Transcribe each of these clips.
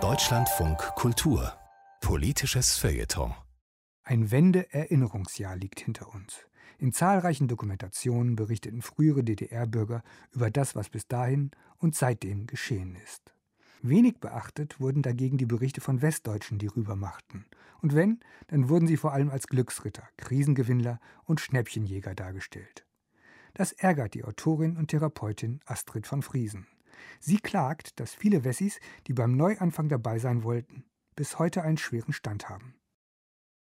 Deutschlandfunk Kultur Politisches Feuilleton Ein Wende-Erinnerungsjahr liegt hinter uns. In zahlreichen Dokumentationen berichteten frühere DDR-Bürger über das, was bis dahin und seitdem geschehen ist. Wenig beachtet wurden dagegen die Berichte von Westdeutschen, die rübermachten. Und wenn, dann wurden sie vor allem als Glücksritter, Krisengewinnler und Schnäppchenjäger dargestellt. Das ärgert die Autorin und Therapeutin Astrid von Friesen. Sie klagt, dass viele Wessis, die beim Neuanfang dabei sein wollten, bis heute einen schweren Stand haben.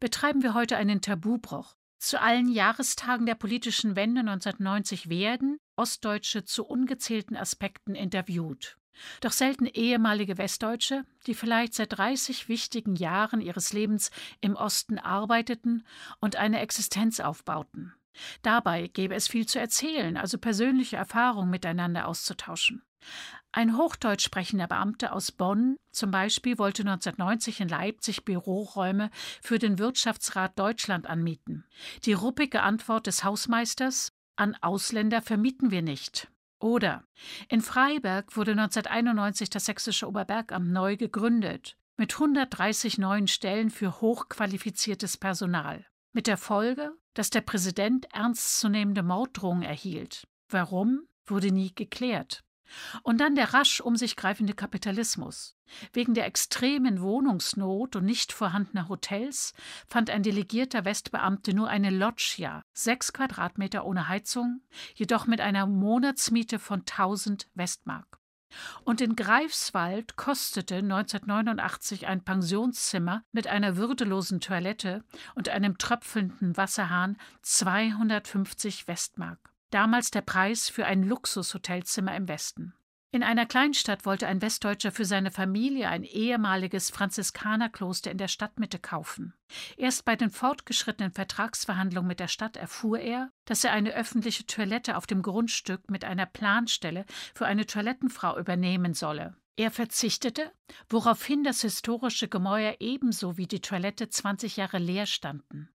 Betreiben wir heute einen Tabubruch. Zu allen Jahrestagen der politischen Wende 1990 werden Ostdeutsche zu ungezählten Aspekten interviewt. Doch selten ehemalige Westdeutsche, die vielleicht seit 30 wichtigen Jahren ihres Lebens im Osten arbeiteten und eine Existenz aufbauten. Dabei gäbe es viel zu erzählen, also persönliche Erfahrungen miteinander auszutauschen. Ein Hochdeutsch sprechender Beamter aus Bonn zum Beispiel wollte 1990 in Leipzig Büroräume für den Wirtschaftsrat Deutschland anmieten. Die ruppige Antwort des Hausmeisters an Ausländer vermieten wir nicht. Oder in Freiberg wurde 1991 das Sächsische Oberbergamt neu gegründet, mit 130 neuen Stellen für hochqualifiziertes Personal. Mit der Folge, dass der Präsident ernstzunehmende Morddrohungen erhielt. Warum, wurde nie geklärt. Und dann der rasch um sich greifende Kapitalismus. Wegen der extremen Wohnungsnot und nicht vorhandener Hotels fand ein delegierter Westbeamte nur eine Loggia, sechs Quadratmeter ohne Heizung, jedoch mit einer Monatsmiete von 1000 Westmark. Und in Greifswald kostete 1989 ein Pensionszimmer mit einer würdelosen Toilette und einem tröpfelnden Wasserhahn 250 Westmark damals der Preis für ein Luxushotelzimmer im Westen. In einer Kleinstadt wollte ein Westdeutscher für seine Familie ein ehemaliges Franziskanerkloster in der Stadtmitte kaufen. Erst bei den fortgeschrittenen Vertragsverhandlungen mit der Stadt erfuhr er, dass er eine öffentliche Toilette auf dem Grundstück mit einer Planstelle für eine Toilettenfrau übernehmen solle. Er verzichtete, woraufhin das historische Gemäuer ebenso wie die Toilette 20 Jahre leer standen.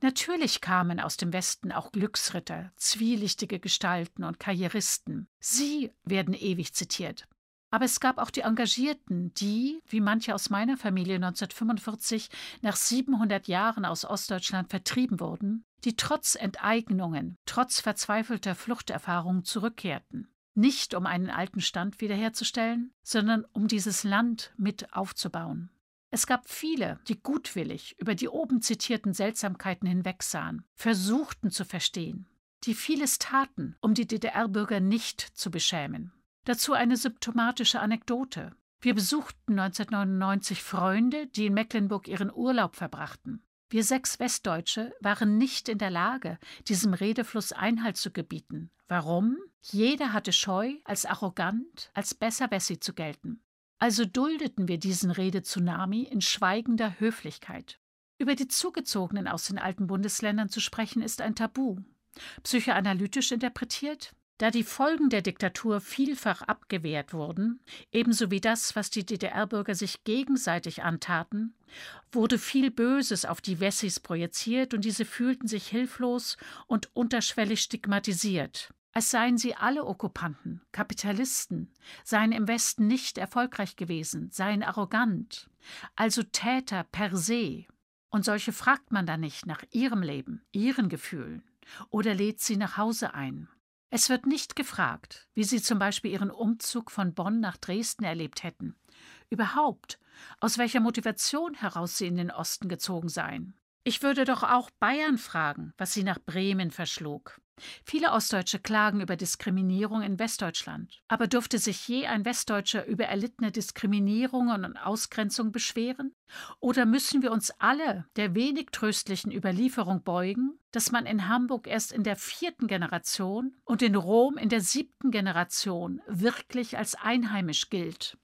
Natürlich kamen aus dem Westen auch Glücksritter, zwielichtige Gestalten und Karrieristen. Sie werden ewig zitiert. Aber es gab auch die Engagierten, die, wie manche aus meiner Familie 1945 nach 700 Jahren aus Ostdeutschland vertrieben wurden, die trotz Enteignungen, trotz verzweifelter Fluchterfahrungen zurückkehrten. Nicht um einen alten Stand wiederherzustellen, sondern um dieses Land mit aufzubauen. Es gab viele, die gutwillig über die oben zitierten Seltsamkeiten hinwegsahen, versuchten zu verstehen, die vieles taten, um die DDR-Bürger nicht zu beschämen. Dazu eine symptomatische Anekdote. Wir besuchten 1999 Freunde, die in Mecklenburg ihren Urlaub verbrachten. Wir sechs Westdeutsche waren nicht in der Lage, diesem Redefluss Einhalt zu gebieten. Warum? Jeder hatte Scheu, als arrogant, als besser Wessi zu gelten. Also duldeten wir diesen Redetsunami in schweigender Höflichkeit. Über die Zugezogenen aus den alten Bundesländern zu sprechen, ist ein Tabu. Psychoanalytisch interpretiert, da die Folgen der Diktatur vielfach abgewehrt wurden, ebenso wie das, was die DDR-Bürger sich gegenseitig antaten, wurde viel Böses auf die Wessis projiziert und diese fühlten sich hilflos und unterschwellig stigmatisiert als seien sie alle Okkupanten, Kapitalisten, seien im Westen nicht erfolgreich gewesen, seien arrogant, also Täter per se. Und solche fragt man dann nicht nach ihrem Leben, ihren Gefühlen oder lädt sie nach Hause ein. Es wird nicht gefragt, wie sie zum Beispiel ihren Umzug von Bonn nach Dresden erlebt hätten. Überhaupt, aus welcher Motivation heraus sie in den Osten gezogen seien. Ich würde doch auch Bayern fragen, was sie nach Bremen verschlug. Viele Ostdeutsche klagen über Diskriminierung in Westdeutschland. Aber durfte sich je ein Westdeutscher über erlittene Diskriminierungen und Ausgrenzung beschweren? Oder müssen wir uns alle der wenig tröstlichen Überlieferung beugen, dass man in Hamburg erst in der vierten Generation und in Rom in der siebten Generation wirklich als einheimisch gilt?